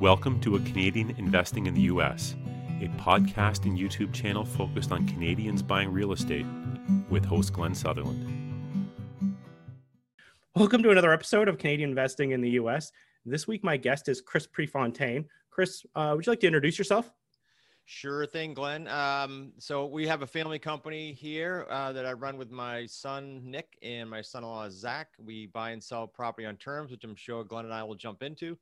Welcome to A Canadian Investing in the U.S., a podcast and YouTube channel focused on Canadians buying real estate with host Glenn Sutherland. Welcome to another episode of Canadian Investing in the U.S. This week, my guest is Chris Prefontaine. Chris, uh, would you like to introduce yourself? Sure thing, Glenn. Um, so we have a family company here uh, that I run with my son Nick and my son-in-law Zach. We buy and sell property on terms, which I'm sure Glenn and I will jump into.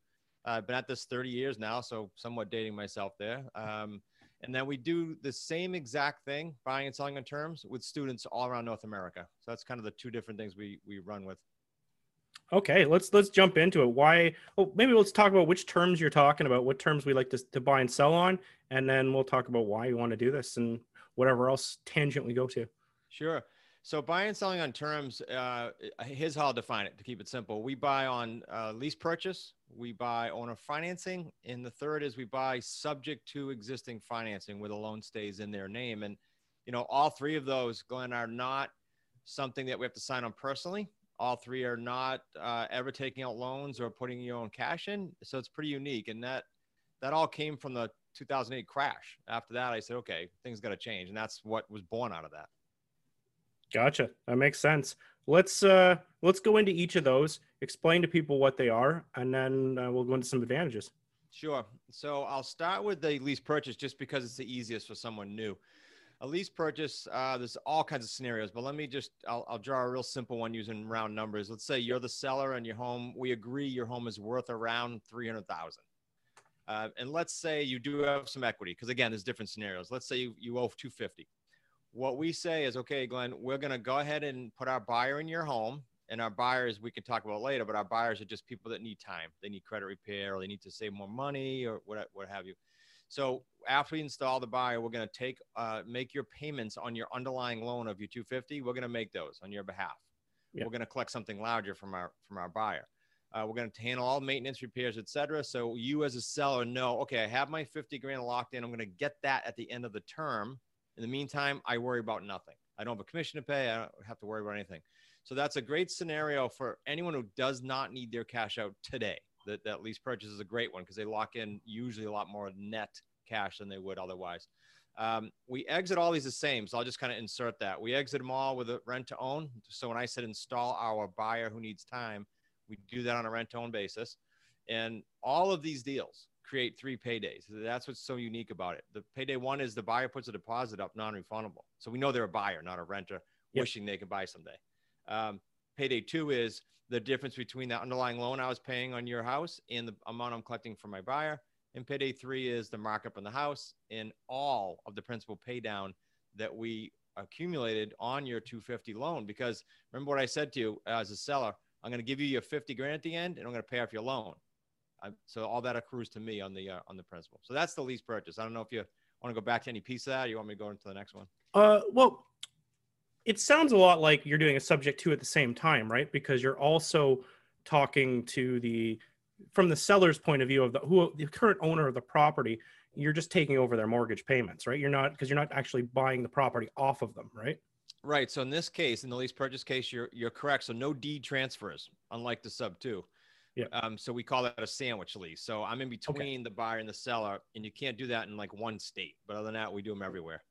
Uh, I've been at this 30 years now, so somewhat dating myself there. Um, and then we do the same exact thing, buying and selling on terms, with students all around North America. So that's kind of the two different things we we run with. Okay, let's let's jump into it. Why? Oh, maybe let's talk about which terms you're talking about. What terms we like to, to buy and sell on, and then we'll talk about why you want to do this and whatever else tangent we go to. Sure. So buying and selling on terms, uh, here's how I'll define it to keep it simple. We buy on uh, lease purchase, we buy owner financing, and the third is we buy subject to existing financing where the loan stays in their name. And you know, all three of those, Glenn, are not something that we have to sign on personally. All three are not uh, ever taking out loans or putting your own cash in. So it's pretty unique, and that that all came from the 2008 crash. After that, I said, okay, things got to change, and that's what was born out of that. Gotcha. That makes sense. Let's uh let's go into each of those, explain to people what they are, and then uh, we'll go into some advantages. Sure. So I'll start with the lease purchase just because it's the easiest for someone new. A lease purchase, uh, there's all kinds of scenarios, but let me just, I'll, I'll draw a real simple one using round numbers. Let's say you're the seller and your home, we agree your home is worth around 300,000. Uh, and let's say you do have some equity, because again, there's different scenarios. Let's say you, you owe 250 what we say is, okay, Glenn, we're going to go ahead and put our buyer in your home. And our buyers, we can talk about later, but our buyers are just people that need time. They need credit repair or they need to save more money or what, what have you. So after we install the buyer, we're going to take, uh, make your payments on your underlying loan of your 250. We're going to make those on your behalf. We're going to collect something larger from our, from our buyer. Uh, we're going to handle all maintenance, repairs, etc. So you as a seller know, okay, I have my 50 grand locked in. I'm going to get that at the end of the term in the meantime, I worry about nothing. I don't have a commission to pay. I don't have to worry about anything. So that's a great scenario for anyone who does not need their cash out today. That, that lease purchase is a great one because they lock in usually a lot more net cash than they would otherwise. Um, we exit all these the same. So I'll just kind of insert that. We exit them all with a rent to own. So when I said install our buyer who needs time, we do that on a rent to own basis. And all of these deals, create three paydays. That's what's so unique about it. The payday one is the buyer puts a deposit up, non-refundable. So we know they're a buyer, not a renter, yep. wishing they could buy someday. Um, payday two is the difference between the underlying loan I was paying on your house and the amount I'm collecting from my buyer. And payday three is the markup on the house and all of the principal pay down that we accumulated on your 250 loan. Because remember what I said to you as a seller, I'm going to give you your 50 grand at the end and I'm going to pay off your loan. I, so all that accrues to me on the uh, on the principal. So that's the lease purchase. I don't know if you want to go back to any piece of that. Or you want me to go into the next one? Uh, well, it sounds a lot like you're doing a subject to at the same time, right? Because you're also talking to the from the seller's point of view of the who the current owner of the property. You're just taking over their mortgage payments, right? You're not because you're not actually buying the property off of them, right? Right. So in this case, in the lease purchase case, you're you're correct. So no deed transfers, unlike the sub two. Yeah. Um, so we call that a sandwich lease. So I'm in between okay. the buyer and the seller, and you can't do that in like one state. But other than that, we do them everywhere.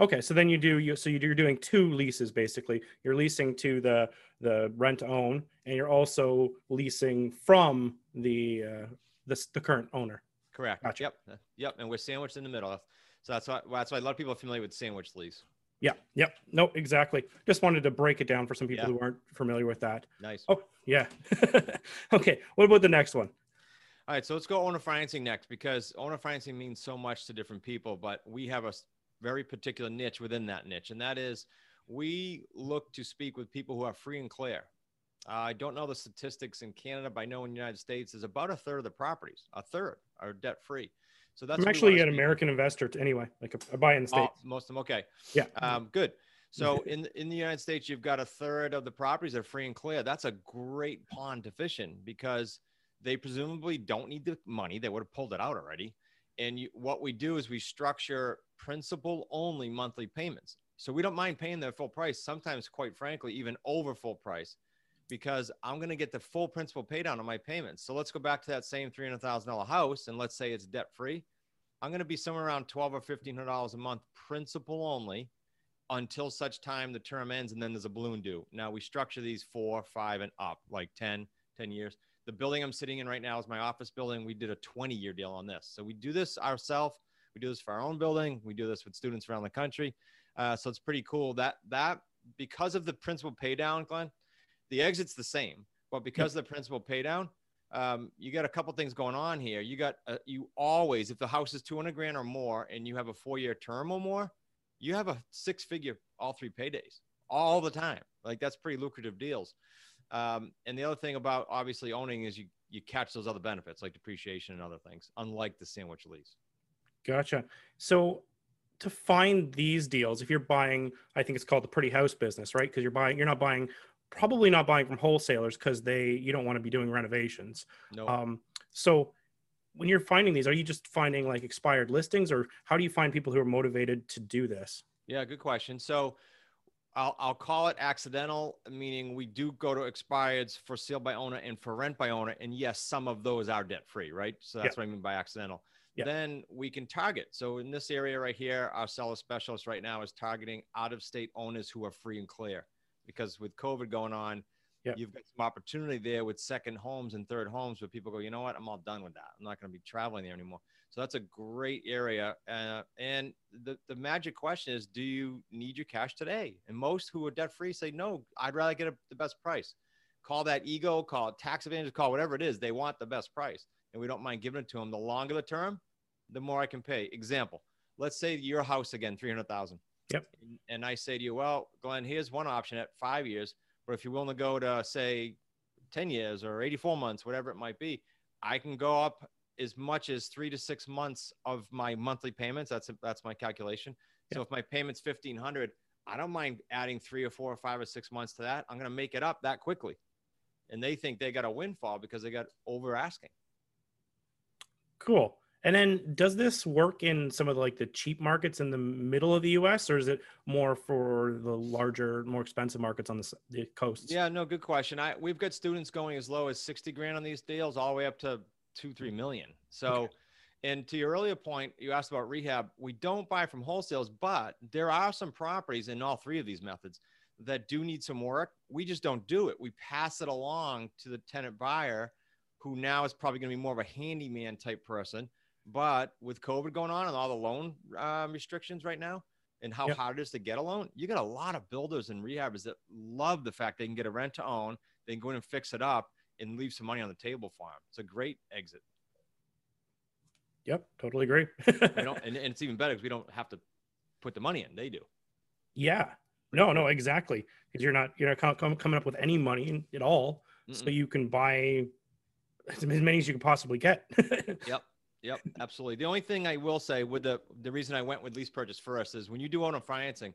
Okay, so then you do you so you're doing two leases basically. You're leasing to the the rent own, and you're also leasing from the uh, the, the current owner. Correct. Gotcha. Yep. Uh, yep. And we're sandwiched in the middle. So that's why that's why a lot of people are familiar with sandwich lease. Yeah. Yep. No, exactly. Just wanted to break it down for some people yeah. who aren't familiar with that. Nice. Oh, yeah. okay. What about the next one? All right. So let's go owner financing next because owner financing means so much to different people, but we have a very particular niche within that niche, and that is we look to speak with people who are free and clear. Uh, I don't know the statistics in Canada, but I know in the United States is about a third of the properties, a third are debt free. So that's I'm actually an American investor to, anyway, like a, a buy in the states. Oh, most of them, okay. Yeah. Um, good. So in in the United States, you've got a third of the properties that are free and clear. That's a great pond to fish in because they presumably don't need the money. They would have pulled it out already. And you, what we do is we structure principal only monthly payments. So we don't mind paying their full price. Sometimes, quite frankly, even over full price. because I'm going to get the full principal pay down on my payments. So let's go back to that same $300,000 house and let's say it's debt free. I'm going to be somewhere around 12 or $1,500 a month principal only until such time the term ends and then there's a balloon due. Now we structure these four, five, and up, like 10, 10 years. The building I'm sitting in right now is my office building. We did a 20 year deal on this. So we do this ourselves. We do this for our own building. We do this with students around the country. Uh, so it's pretty cool that that because of the principal pay down, Glenn, the exit's the same, but because of the principal pay down, um, you got a couple things going on here. You got uh, you always, if the house is 200 grand or more, and you have a four year term or more, you have a six figure all three paydays all the time. Like that's pretty lucrative deals. Um, and the other thing about obviously owning is you you catch those other benefits like depreciation and other things, unlike the sandwich lease. Gotcha. So to find these deals, if you're buying, I think it's called the pretty house business, right? Because you're buying, you're not buying, probably not buying from wholesalers because they you don't want to be doing renovations. No, Um, so when you're finding these, are you just finding like expired listings, or how do you find people who are motivated to do this? Yeah, good question. So I'll, I'll call it accidental, meaning we do go to expireds for sale by owner and for rent by owner. And yes, some of those are debt free, right? So that's what I mean by accidental. Yeah. Then we can target. So in this area right here, our seller specialist right now is targeting out of state owners who are free and clear. Because with COVID going on, Yeah. you've got some opportunity there with second homes and third homes where people go, you know what, I'm all done with that. I'm not going to be traveling there anymore. So that's a great area. Uh, and the, the magic question is, do you need your cash today? And most who are debt free say, no, I'd rather get a, the best price. Call that ego, call it tax advantage, call whatever it is. They want the best price. And we don't mind giving it to them. The longer the term, the more I can pay. Example, let's say your house again, 300,000. Yep. And, and I say to you, well, Glenn, here's one option at five years. But if you're willing to go to say 10 years or 84 months, whatever it might be, I can go up as much as three to six months of my monthly payments. That's that's my calculation. So if my payment's 1500, I don't mind adding three or four or five or six months to that. I'm going to make it up that quickly. And they think they got a windfall because they got over asking. Cool. And then does this work in some of the, like the cheap markets in the middle of the US or is it more for the larger, more expensive markets on the, the coasts? Yeah, no, good question. I we've got students going as low as 60 grand on these deals, all the way up to two, three million. So, Okay. and to your earlier point, you asked about rehab. We don't buy from wholesales, but there are some properties in all three of these methods that do need some work. We just don't do it. We pass it along to the tenant buyer, who now is probably going to be more of a handyman type person. But with COVID going on and all the loan um, restrictions right now, and how Yep. hard it is to get a loan, you got a lot of builders and rehabbers that love the fact they can get a rent to own, they can go in and fix it up and leave some money on the table for them. It's a great exit. Yep. Totally agree. Don't, and, and it's even better because we don't have to put the money in; they do. yeah. No, no, exactly. Because you're not, you're not com- com- coming up with any money at all. So Mm-mm. you can buy as many as you can possibly get. Yep. Yep, absolutely. The only thing I will say with the the reason I went with lease purchase first is when you do owner financing,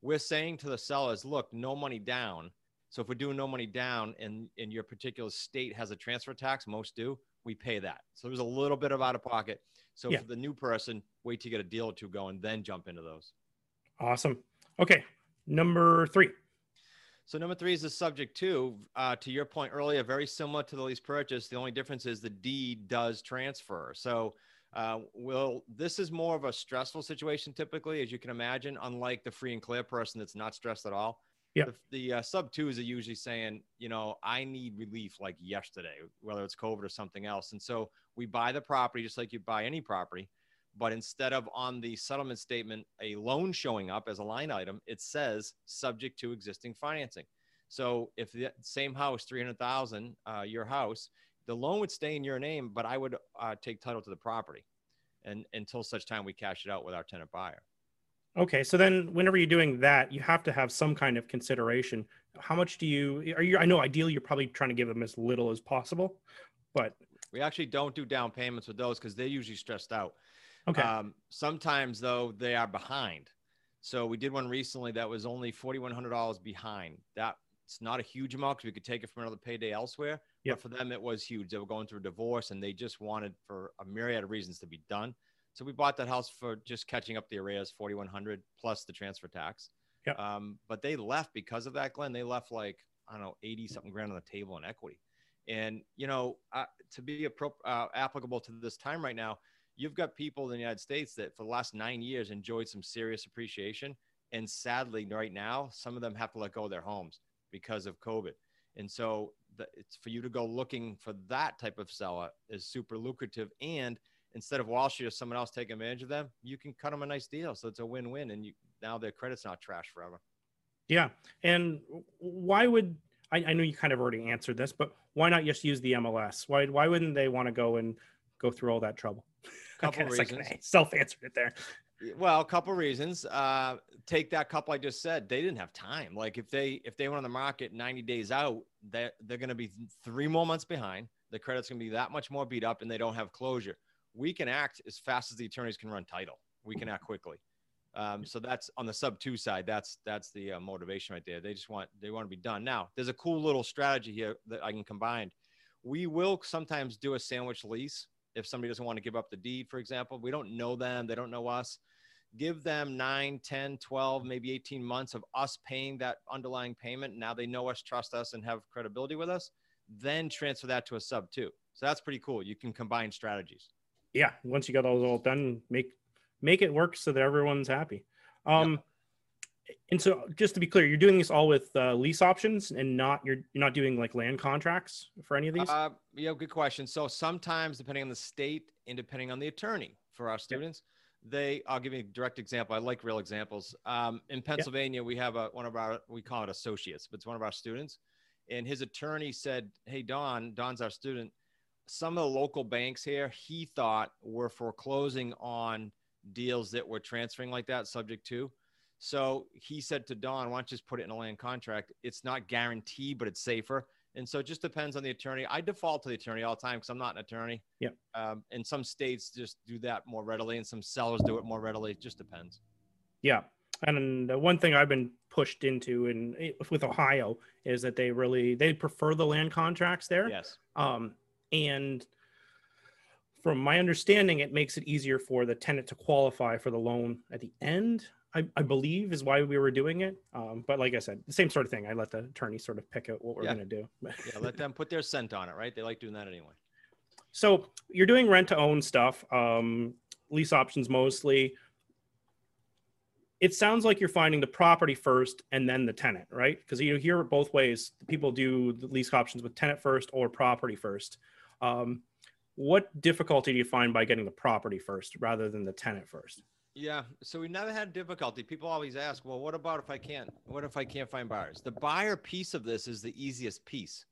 we're saying to the sellers, look, no money down. So if we're doing no money down and and your particular state has a transfer tax, most do, we pay that. So there's a little bit of out of pocket. So Yeah. for the new person, wait to get a deal or two going, then jump into those. awesome. Okay. Number three. So number three is the subject to, uh, to your point earlier, very similar to the lease purchase. The only difference is the deed does transfer. So, uh, will this is more of a stressful situation typically, as you can imagine, unlike the free and clear person that's not stressed at all. Yeah. The, the uh, sub twos are usually saying, you know, I need relief like yesterday, whether it's COVID or something else. And so we buy the property just like you buy any property. But instead of on the settlement statement, a loan showing up as a line item, it says subject to existing financing. So if the same house, 300,000, uh, your house, the loan would stay in your name, but I would uh, take title to the property and until such time we cash it out with our tenant buyer. Okay, so then whenever you're doing that, you have to have some kind of consideration. How much do you are you I know ideally you're probably trying to give them as little as possible, but We actually don't do down payments with those because they're usually stressed out. okay. Um, sometimes though they are behind. So we did one recently that was only forty one hundred dollars behind. That's not a huge amount because we could take it from another payday elsewhere. Yep. But for them, it was huge. They were going through a divorce and they just wanted for a myriad of reasons to be done. So we bought that house for just catching up the arrears, forty one hundred plus the transfer tax. Yep. Um, but they left because of that, Glenn. They left like I don't know, 80 something grand on the table in equity. And, you know, uh, to be appro- uh, applicable to this time right now, you've got people in the United States that for the last nine years enjoyed some serious appreciation. And sadly, right now, some of them have to let go of their homes because of COVID. And so the, it's for you to go looking for that type of seller is super lucrative. And instead of Wall Street or someone else taking advantage of them, you can cut them a nice deal. So it's a win-win. And you, now their credit's not trash forever. Yeah. And why would I, I know you kind of already answered this, but why not just use the MLS? Why why wouldn't they want to go and go through all that trouble? Couple reasons. Self answered it there. Well, a couple reasons. Uh, take that couple I just said. They didn't have time. Like if they if they went on the market 90 days out, they're, they're going to be three more months behind. The credit's going to be that much more beat up, and they don't have closure. We can act as fast as the attorneys can run title. We can act quickly. Um, so that's on the sub two side. That's that's the uh, motivation right there. They just want they want to be done. Now there's a cool little strategy here that I can combine. We will sometimes do a sandwich lease if somebody doesn't want to give up the deed, for example. We don't know them. They don't know us. Give them 9, 10, 12, maybe 18 months of us paying that underlying payment. Now they know us, trust us, and have credibility with us. Then transfer that to a sub two. So that's pretty cool. You can combine strategies. Yeah. Once you got those all done, make make it work so that everyone's happy. Um, yep. And so, just to be clear, you're doing this all with uh, lease options, and not you're you're not doing like land contracts for any of these. Uh, yeah, good question. So sometimes, depending on the state and depending on the attorney for our students, yep. they I'll give you a direct example. I like real examples. Um, in Pennsylvania, yep. we have a one of our we call it associates, but it's one of our students, and his attorney said, "Hey, Don, Don's our student. Some of the local banks here, he thought were foreclosing on." deals that were transferring like that, subject to. So he said to Don, why don't you just put it in a land contract? It's not guaranteed, but it's safer. And so it just depends on the attorney. I default to the attorney all the time because I'm not an attorney. Yeah. Um, and some states just do that more readily, and some sellers do it more readily. It just depends. Yeah. And one thing I've been pushed into in with Ohio is that they really they prefer the land contracts there. Yes. Um, and from my understanding, it makes it easier for the tenant to qualify for the loan at the end. I, I believe is why we were doing it. Um, but like I said, the same sort of thing. I let the attorney sort of pick out what we're yeah. going to do. yeah, let them put their scent on it, right? They like doing that anyway. So you're doing rent to own stuff, um, lease options mostly. It sounds like you're finding the property first and then the tenant, right? Because you hear it both ways. People do the lease options with tenant first or property first. Um, what difficulty do you find by getting the property first rather than the tenant first? Yeah, so we've never had difficulty. People always ask, "Well, what about if I can't? What if I can't find buyers?" The buyer piece of this is the easiest piece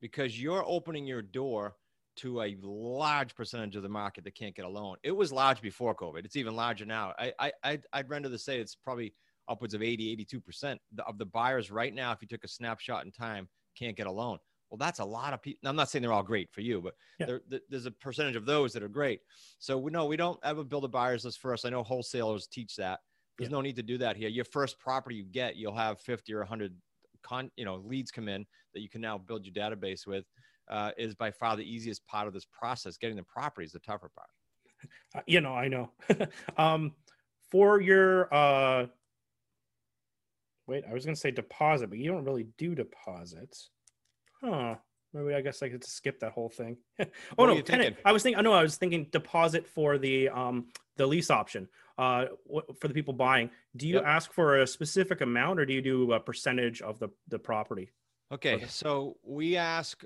because you're opening your door to a large percentage of the market that can't get a loan. It was large before COVID. It's even larger now. I, I I'd, I'd render to say it's probably upwards of 80, 82% of the buyers right now, if you took a snapshot in time, can't get a loan. Well, that's a lot of people. I'm not saying they're all great for you, but yeah. there, there's a percentage of those that are great. So we know we don't ever build a buyer's list first. I know wholesalers teach that. There's yeah. no need to do that here. Your first property you get, you'll have 50 or 100 con, you know, leads come in that you can now build your database with. Uh, is by far the easiest part of this process. Getting the property is the tougher part. Uh, you know, I know. um, for your uh, wait, I was going to say deposit, but you don't really do deposits. Huh. Maybe I guess I could skip that whole thing. oh what no, tenant. I was thinking. No, I was thinking deposit for the um the lease option. Uh, for the people buying. Do you yep. ask for a specific amount, or do you do a percentage of the the property? Okay, okay. so we ask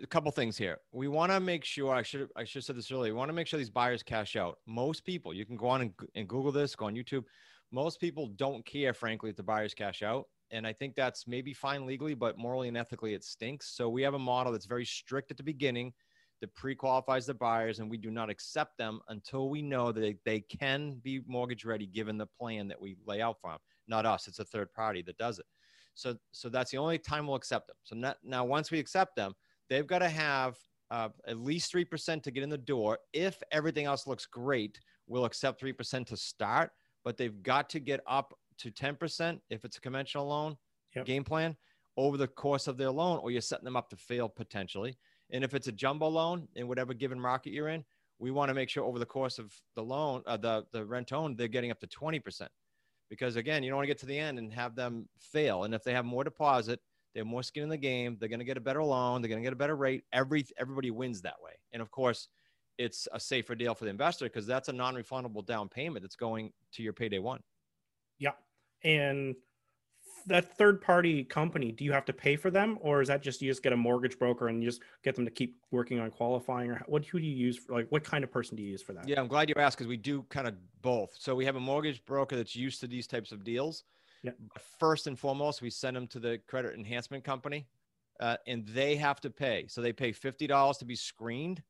a couple things here. We want to make sure. I should I should have said this earlier. We want to make sure these buyers cash out. Most people, you can go on and, and Google this, go on YouTube. Most people don't care, frankly, if the buyers cash out. And I think that's maybe fine legally, but morally and ethically, it stinks. So we have a model that's very strict at the beginning that pre-qualifies the buyers, and we do not accept them until we know that they, can be mortgage ready given the plan that we lay out for them. Not us; it's a third party that does it. So, so that's the only time we'll accept them. So not, now, once we accept them, they've got to have uh, at least three percent to get in the door. If everything else looks great, we'll accept three percent to start, but they've got to get up to 10% if it's a conventional loan yep. game plan over the course of their loan, or you're setting them up to fail potentially. And if it's a jumbo loan in whatever given market you're in, we want to make sure over the course of the loan, uh, the, the rent own, they're getting up to 20%. Because again, you don't want to get to the end and have them fail. And if they have more deposit, They have more skin in the game. They're going to get a better loan. They're going to get a better rate. Every everybody wins that way. And of course, it's a safer deal for the investor because that's a non-refundable down payment that's going to your payday one. Yeah, and that third party company, do you have to pay for them, or is that just you just get a mortgage broker and you just get them to keep working on qualifying, or what? Who do you use? For, like, what kind of person do you use for that? Yeah, I'm glad you asked because we do kind of both. So we have a mortgage broker that's used to these types of deals. Yeah. First and foremost, we send them to the credit enhancement company, uh, and they have to pay. So they pay fifty dollars to be screened.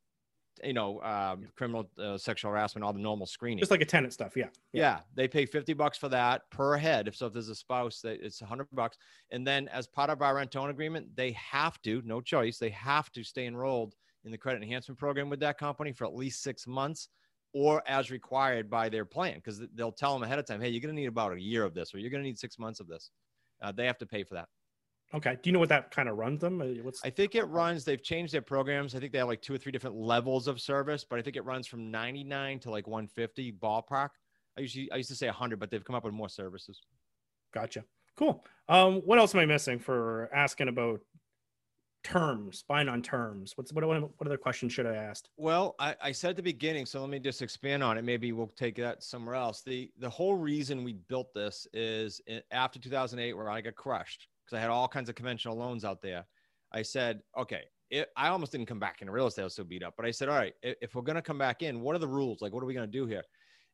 You know, um, Yeah. criminal, uh, sexual harassment, all the normal screening. Just like a tenant stuff. Yeah. Yeah, they pay 50 bucks for that per head. If so, if there's a spouse, they- it's 100 bucks. And then as part of our rent own agreement, they have to, no choice, they have to stay enrolled in the credit enhancement program with that company for at least six months or as required by their plan because they'll tell them ahead of time, hey, you're going to need about a year of this or you're going to need six months of this. Uh, they have to pay for that. Okay. Do you know what that kind of runs them? What's I think it runs, they've changed their programs. I think they have like two or three different levels of service, but I think it runs from 99 to like 150 ballpark. I usually, I used to say 100, but they've come up with more services. Gotcha. Cool. Um, what else am I missing for asking about terms, buying on terms? What's what what, what other questions should I ask? Well, I, I said at the beginning, so let me just expand on it. Maybe we'll take that somewhere else. The the whole reason we built this is after 2008, where I got crushed because I had all kinds of conventional loans out there. I said, okay, it, I almost didn't come back into real estate. I was so beat up, but I said, all right, i- if we're gonna come back in, what are the rules? Like, what are we gonna do here?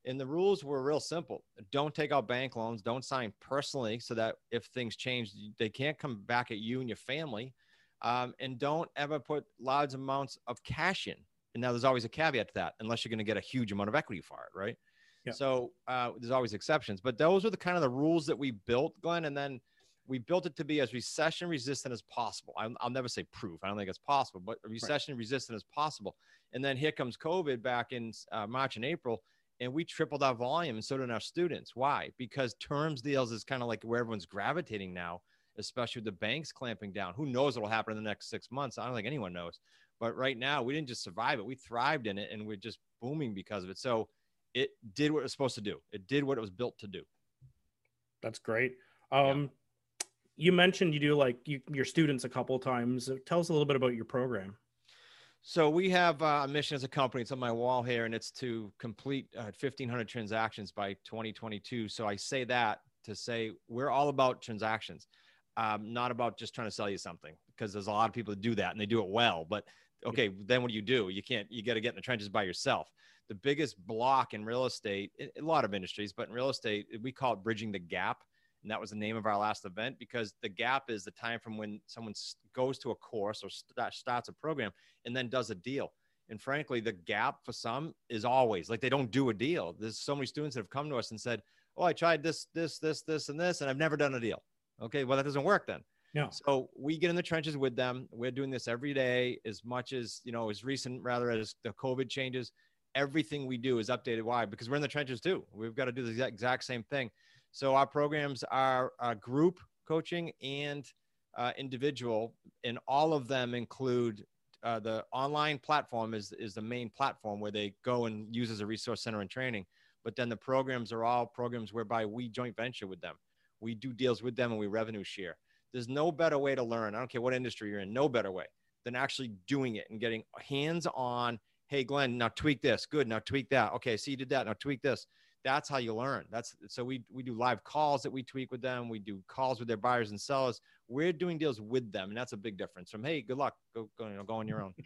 And the rules were real simple. Don't take out bank loans. Don't sign personally, so that if things change, they can't come back at you and your family um, and don't ever put large amounts of cash in. And now there's always a caveat to that, unless you're going to get a huge amount of equity for it, right? Yeah. So uh, there's always exceptions, but those are the kind of the rules that we built, Glenn, and then we built it to be as recession resistant as possible. I'll, I'll never say proof. I don't think it's possible, but recession resistant as possible. And then here comes COVID back in uh, March and April, and we tripled our volume, and so did our students. Why? Because terms deals is kind of like where everyone's gravitating now especially with the banks clamping down. Who knows what will happen in the next six months? I don't think anyone knows. But right now, we didn't just survive it; we thrived in it, and we're just booming because of it. So it did what it was supposed to do. It did what it was built to do. That's great. Um, You mentioned you do like you, your students a couple of times. Tell us a little bit about your program. So we have uh, a mission as a company. It's on my wall here, and it's to complete uh, 1,500 transactions by 2022. So I say that to say we're all about transactions, um, not about just trying to sell you something. Because there's a lot of people that do that, and they do it well. But okay, then what do you do? You can't. You got to get in the trenches by yourself. The biggest block in real estate, a lot of industries, but in real estate, we call it bridging the gap. And that was the name of our last event because the gap is the time from when someone goes to a course or st- starts a program and then does a deal. And frankly, the gap for some is always like they don't do a deal. There's so many students that have come to us and said, Oh, I tried this, this, this, this, and this, and I've never done a deal. Okay, well, that doesn't work then. No. So we get in the trenches with them. We're doing this every day, as much as you know, as recent rather as the COVID changes. Everything we do is updated. Why? Because we're in the trenches too. We've got to do the exact- exact same thing. So our programs are uh, group coaching and uh, individual, and all of them include uh, the online platform is is the main platform where they go and use as a resource center and training. But then the programs are all programs whereby we joint venture with them. We do deals with them and we revenue share. There's no better way to learn. I don't care what industry you're in, no better way than actually doing it and getting hands on. Hey, Glenn, now tweak this. Good. Now tweak that. Okay, see, you did that. Now tweak this that's how you learn. That's so we we do live calls that we tweak with them. We do calls with their buyers and sellers. We're doing deals with them, and that's a big difference. From hey, good luck, go go, you know, go on your own.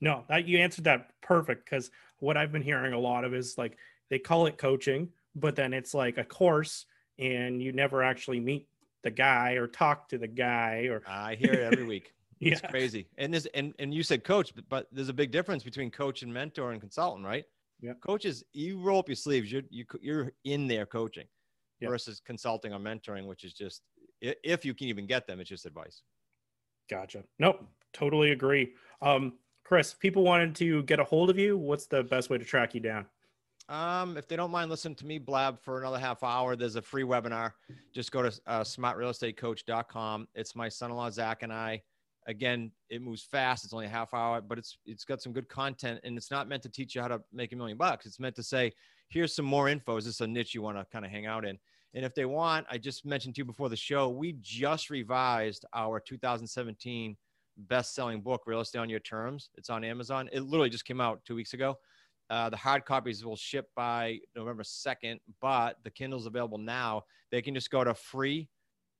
No, that you answered that perfect because what I've been hearing a lot of is like they call it coaching, but then it's like a course and you never actually meet the guy or talk to the guy or I hear it every week. yeah, It's crazy. And this and and you said coach, but, but there's a big difference between coach and mentor and consultant, right? Yeah. Coaches, you roll up your sleeves. You're you, you're in there coaching Yeah. versus consulting or mentoring, which is just if you can even get them, it's just advice. Gotcha. Nope, totally agree. Um, Chris, people wanted to get a hold of you. What's the best way to track you down? Um, if they don't mind listening to me blab for another half hour, there's a free webinar. Just go to uh, smartrealestatecoach.com. It's my son-in-law Zach and I. Again, it moves fast. It's only a half hour, but it's it's got some good content, and it's not meant to teach you how to make a million bucks. It's meant to say, here's some more info. Is this a niche you want to kind of hang out in? And if they want, I just mentioned to you before the show, we just revised our 2017 best-selling book, Real Estate on Your Terms. It's on Amazon. It literally just came out two weeks ago. Uh, the hard copies will ship by November 2nd, but the Kindle's available now. They can just go to free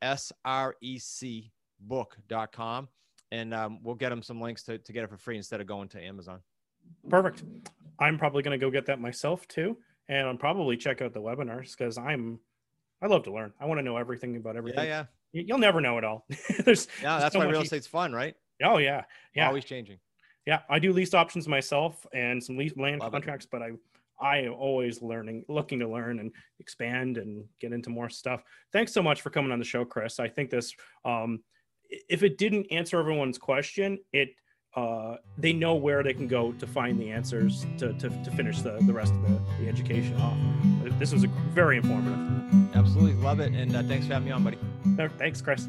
S-R-E-C book.com and um, we'll get them some links to, to get it for free instead of going to Amazon. Perfect. I'm probably going to go get that myself too. And I'll probably check out the webinars because I'm, I love to learn. I want to know everything about everything. Yeah, yeah. You'll never know it all. there's yeah, that's so why real much- estate's fun, right? Oh yeah, yeah, Always changing. yeah. I do lease options myself and some lease land Love it. contracts, but I, I am always learning, looking to learn and expand and get into more stuff. Thanks so much for coming on the show, Chris. I think this, um, i- if it didn't answer everyone's question, it, uh, they know where they can go to find the answers to, to, to finish the, the rest of the, the education off. But this was a very informative. Absolutely love it. And uh, thanks for having me on, buddy. Thanks, Chris.